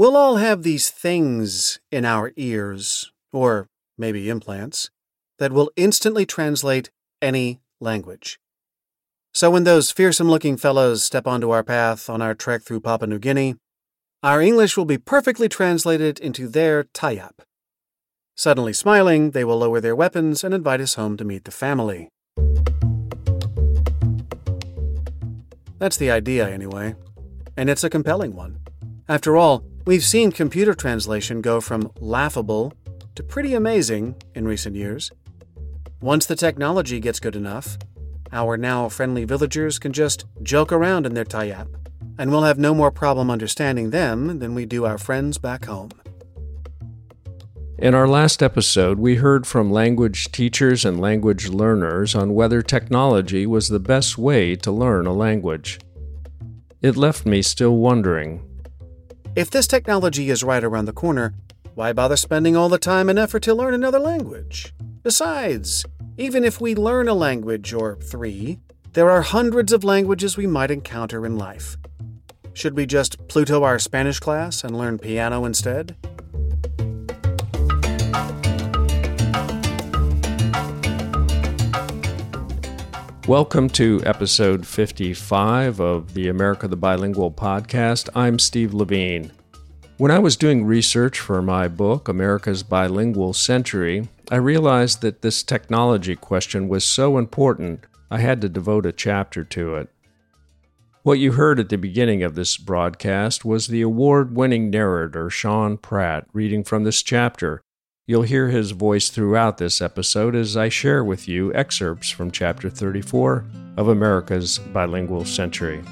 We'll all have these things in our ears, or maybe implants, that will instantly translate any language. So when those fearsome looking fellows step onto our path on our trek through Papua New Guinea, our English will be perfectly translated into their Tayap. Suddenly smiling, they will lower their weapons and invite us home to meet the family. That's the idea, anyway. And it's a compelling one. After all, We've seen computer translation go from laughable to pretty amazing in recent years. Once the technology gets good enough, our now friendly villagers can just joke around in their Tayap, and we'll have no more problem understanding them than we do our friends back home. In our last episode, we heard from language teachers and language learners on whether technology was the best way to learn a language. It left me still wondering if this technology is right around the corner, why bother spending all the time and effort to learn another language? Besides, even if we learn a language or three, there are hundreds of languages we might encounter in life. Should we just Pluto our Spanish class and learn piano instead? Welcome to episode 55 of the America the Bilingual podcast. I'm Steve Leveen. When I was doing research for my book, America's Bilingual Century, I realized that this technology question was so important, I had to devote a chapter to it. What you heard at the beginning of this broadcast was the award winning narrator Sean Pratt reading from this chapter You'll hear his voice throughout this episode as I share with you excerpts from Chapter 34 of America's Bilingual Century.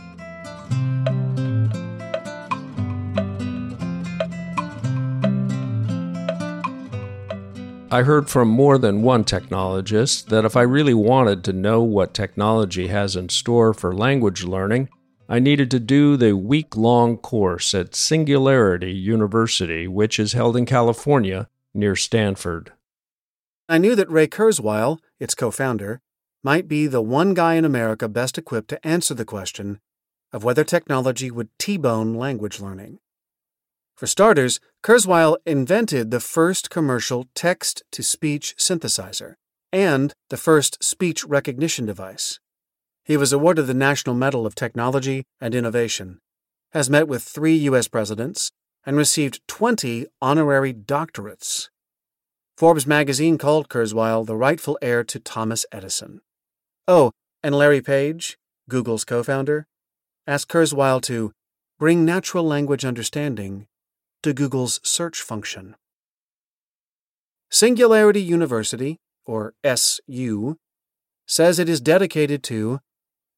I heard from more than one technologist that if I really wanted to know what technology has in store for language learning, I needed to do the week long course at Singularity University, which is held in California near Stanford. I knew that Ray Kurzweil, its co founder, might be the one guy in America best equipped to answer the question of whether technology would T bone language learning. For starters, Kurzweil invented the first commercial text to speech synthesizer and the first speech recognition device. He was awarded the National Medal of Technology and Innovation, has met with three U.S. presidents, and received 20 honorary doctorates. Forbes magazine called Kurzweil the rightful heir to Thomas Edison. Oh, and Larry Page, Google's co founder, asked Kurzweil to bring natural language understanding to Google's search function. Singularity University, or SU, says it is dedicated to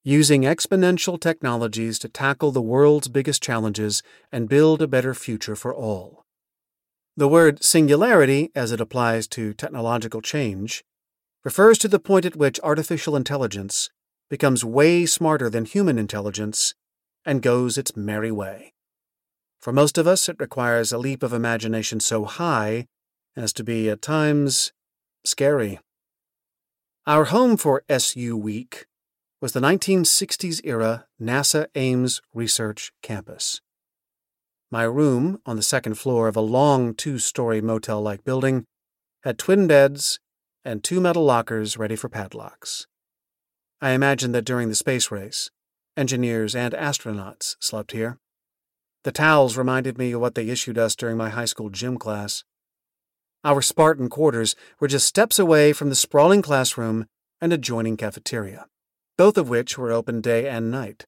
using exponential technologies to tackle the world's biggest challenges and build a better future for all. The word singularity, as it applies to technological change, refers to the point at which artificial intelligence becomes way smarter than human intelligence and goes its merry way. For most of us, it requires a leap of imagination so high as to be, at times, scary. Our home for SU Week was the 1960s era NASA Ames Research Campus. My room, on the second floor of a long two story motel like building, had twin beds and two metal lockers ready for padlocks. I imagined that during the space race, engineers and astronauts slept here. The towels reminded me of what they issued us during my high school gym class. Our Spartan quarters were just steps away from the sprawling classroom and adjoining cafeteria both of which were open day and night.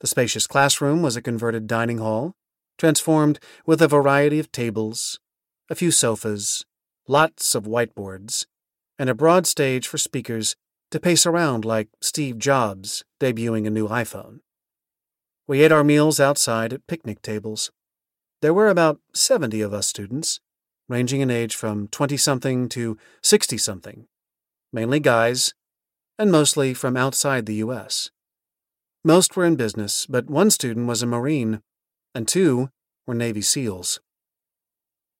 The spacious classroom was a converted dining hall, transformed with a variety of tables, a few sofas, lots of whiteboards, and a broad stage for speakers to pace around like Steve Jobs debuting a new iPhone. We ate our meals outside at picnic tables. There were about 70 of us students, ranging in age from 20 something to 60 something, mainly guys and mostly from outside the U.S. Most were in business, but one student was a Marine, and two were Navy SEALs.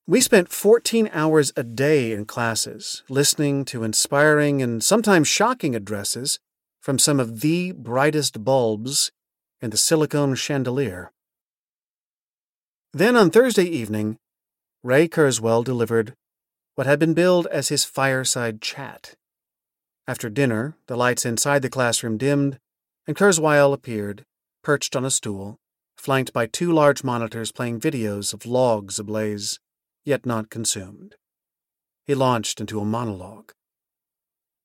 We spent 14 hours a day in classes, listening to inspiring and sometimes shocking addresses from some of the brightest bulbs in the silicone chandelier. Then on Thursday evening, Ray Kurzweil delivered what had been billed as his fireside chat. After dinner, the lights inside the classroom dimmed, and Kurzweil appeared, perched on a stool, flanked by two large monitors playing videos of logs ablaze, yet not consumed. He launched into a monologue.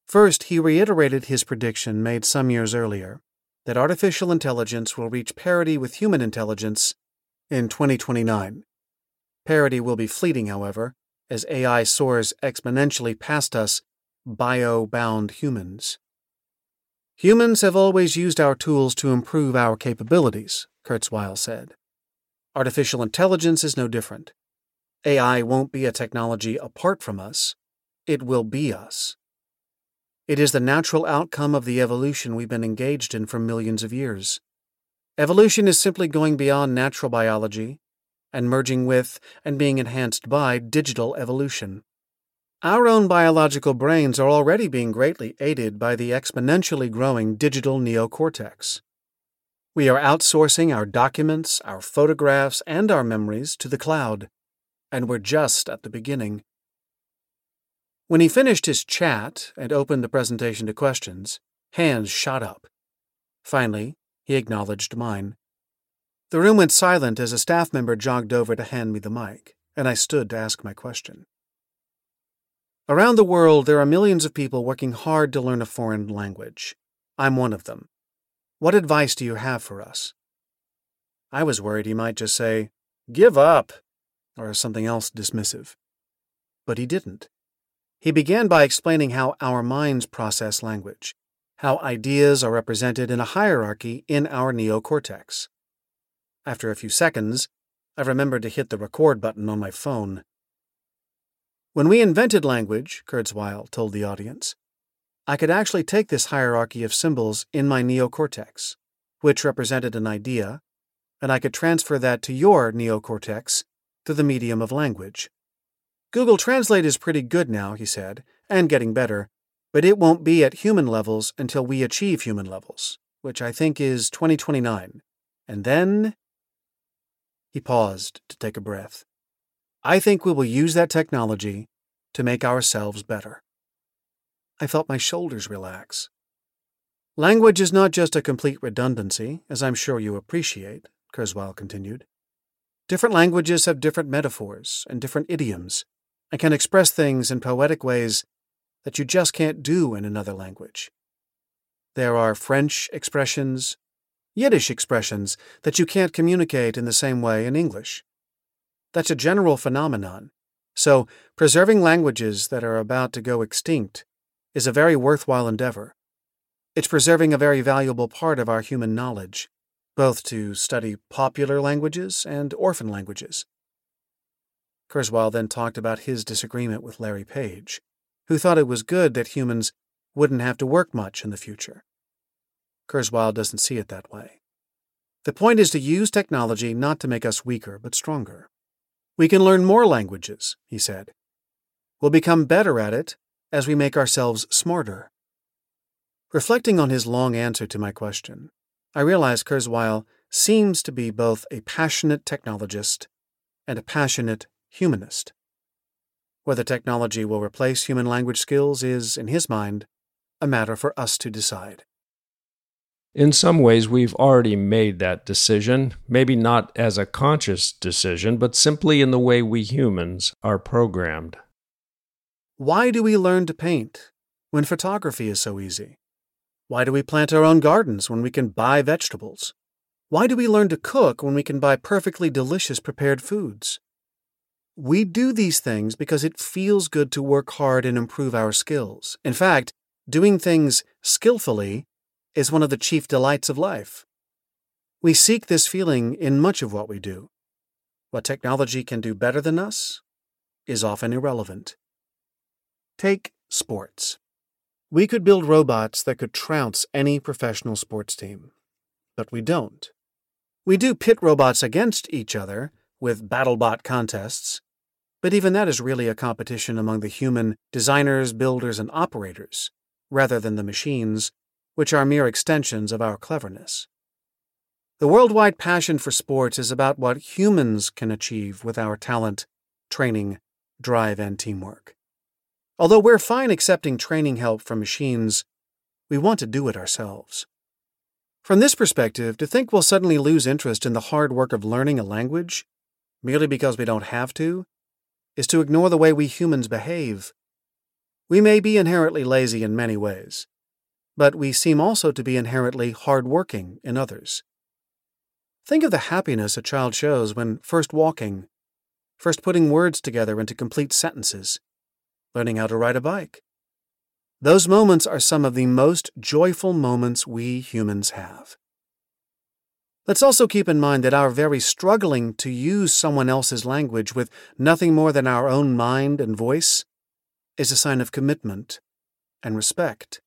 First, he reiterated his prediction made some years earlier that artificial intelligence will reach parity with human intelligence in 2029. Parity will be fleeting, however, as AI soars exponentially past us bio bound humans. Humans have always used our tools to improve our capabilities, Kurzweil said. Artificial intelligence is no different. AI won't be a technology apart from us, it will be us. It is the natural outcome of the evolution we've been engaged in for millions of years. Evolution is simply going beyond natural biology and merging with and being enhanced by digital evolution. Our own biological brains are already being greatly aided by the exponentially growing digital neocortex. We are outsourcing our documents, our photographs, and our memories to the cloud, and we're just at the beginning. When he finished his chat and opened the presentation to questions, hands shot up. Finally, he acknowledged mine. The room went silent as a staff member jogged over to hand me the mic, and I stood to ask my question. Around the world, there are millions of people working hard to learn a foreign language. I'm one of them. What advice do you have for us? I was worried he might just say, Give up, or something else dismissive. But he didn't. He began by explaining how our minds process language, how ideas are represented in a hierarchy in our neocortex. After a few seconds, I remembered to hit the record button on my phone. When we invented language, Kurzweil told the audience, I could actually take this hierarchy of symbols in my neocortex, which represented an idea, and I could transfer that to your neocortex through the medium of language. Google Translate is pretty good now, he said, and getting better, but it won't be at human levels until we achieve human levels, which I think is 2029. And then he paused to take a breath. I think we will use that technology to make ourselves better. I felt my shoulders relax. Language is not just a complete redundancy, as I'm sure you appreciate, Kurzweil continued. Different languages have different metaphors and different idioms, and can express things in poetic ways that you just can't do in another language. There are French expressions, Yiddish expressions that you can't communicate in the same way in English. That's a general phenomenon, so preserving languages that are about to go extinct is a very worthwhile endeavor. It's preserving a very valuable part of our human knowledge, both to study popular languages and orphan languages. Kurzweil then talked about his disagreement with Larry Page, who thought it was good that humans wouldn't have to work much in the future. Kurzweil doesn't see it that way. The point is to use technology not to make us weaker, but stronger. We can learn more languages, he said. We'll become better at it as we make ourselves smarter. Reflecting on his long answer to my question, I realize Kurzweil seems to be both a passionate technologist and a passionate humanist. Whether technology will replace human language skills is, in his mind, a matter for us to decide. In some ways, we've already made that decision, maybe not as a conscious decision, but simply in the way we humans are programmed. Why do we learn to paint when photography is so easy? Why do we plant our own gardens when we can buy vegetables? Why do we learn to cook when we can buy perfectly delicious prepared foods? We do these things because it feels good to work hard and improve our skills. In fact, doing things skillfully is one of the chief delights of life. We seek this feeling in much of what we do. What technology can do better than us is often irrelevant. Take sports. We could build robots that could trounce any professional sports team, but we don't. We do pit robots against each other with BattleBot contests, but even that is really a competition among the human designers, builders, and operators, rather than the machines which are mere extensions of our cleverness. The worldwide passion for sports is about what humans can achieve with our talent, training, drive, and teamwork. Although we're fine accepting training help from machines, we want to do it ourselves. From this perspective, to think we'll suddenly lose interest in the hard work of learning a language merely because we don't have to is to ignore the way we humans behave. We may be inherently lazy in many ways, but we seem also to be inherently hardworking in others. Think of the happiness a child shows when first walking, first putting words together into complete sentences, learning how to ride a bike. Those moments are some of the most joyful moments we humans have. Let's also keep in mind that our very struggling to use someone else's language with nothing more than our own mind and voice is a sign of commitment and respect.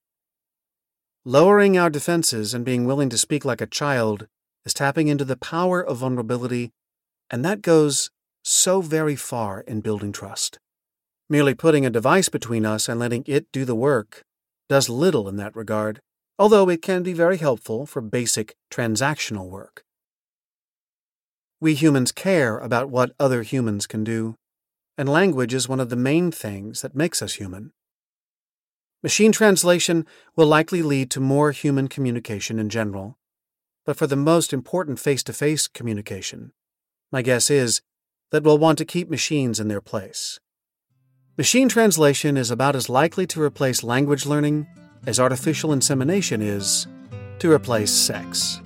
Lowering our defenses and being willing to speak like a child is tapping into the power of vulnerability, and that goes so very far in building trust. Merely putting a device between us and letting it do the work does little in that regard, although it can be very helpful for basic transactional work. We humans care about what other humans can do, and language is one of the main things that makes us human. Machine translation will likely lead to more human communication in general, but for the most important face to face communication, my guess is that we'll want to keep machines in their place. Machine translation is about as likely to replace language learning as artificial insemination is to replace sex.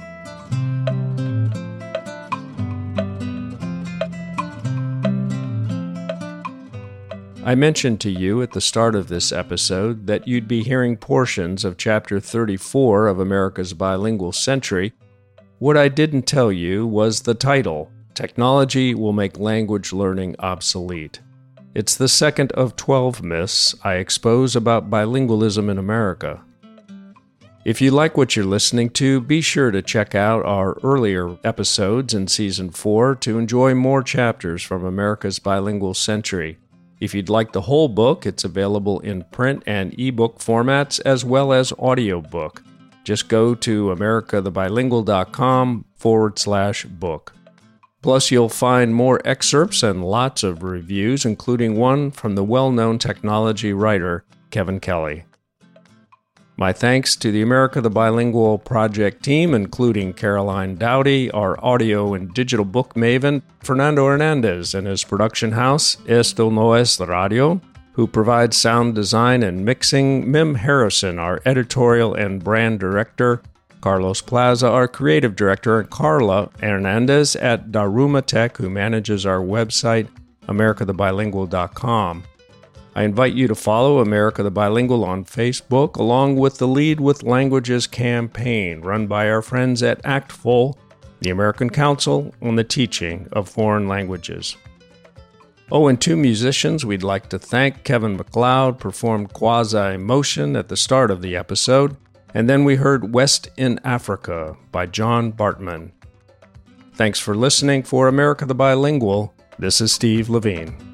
I mentioned to you at the start of this episode that you'd be hearing portions of Chapter 34 of America's Bilingual Century what I didn't tell you was the title Technology Will Make Language Learning Obsolete. It's the second of 12 myths I expose about bilingualism in America. If you like what you're listening to, be sure to check out our earlier episodes in Season 4 to enjoy more chapters from America's Bilingual Century. If you'd like the whole book, it's available in print and ebook formats as well as audiobook. Just go to americathebilingual.com forward slash book. Plus, you'll find more excerpts and lots of reviews, including one from the well known technology writer Kevin Kelly. My thanks to the America the Bilingual project team, including Caroline Dowdy, our audio and digital book maven, Fernando Hernandez and his production house, Esto No Es Radio, who provides sound design and mixing, Mim Harrison, our editorial and brand director, Carlos Plaza, our creative director, and Carla Hernandez at Daruma Tech, who manages our website, americathebilingual.com. I invite you to follow America the Bilingual on Facebook, along with the Lead with Languages campaign run by our friends at ACTFL, the American Council on the Teaching of Foreign Languages. Oh, and two musicians we'd like to thank. Kevin MacLeod performed Quasi Motion at the start of the episode, and then we heard West in Africa by John Bartmann. Thanks for listening for America the Bilingual. This is Steve Leveen.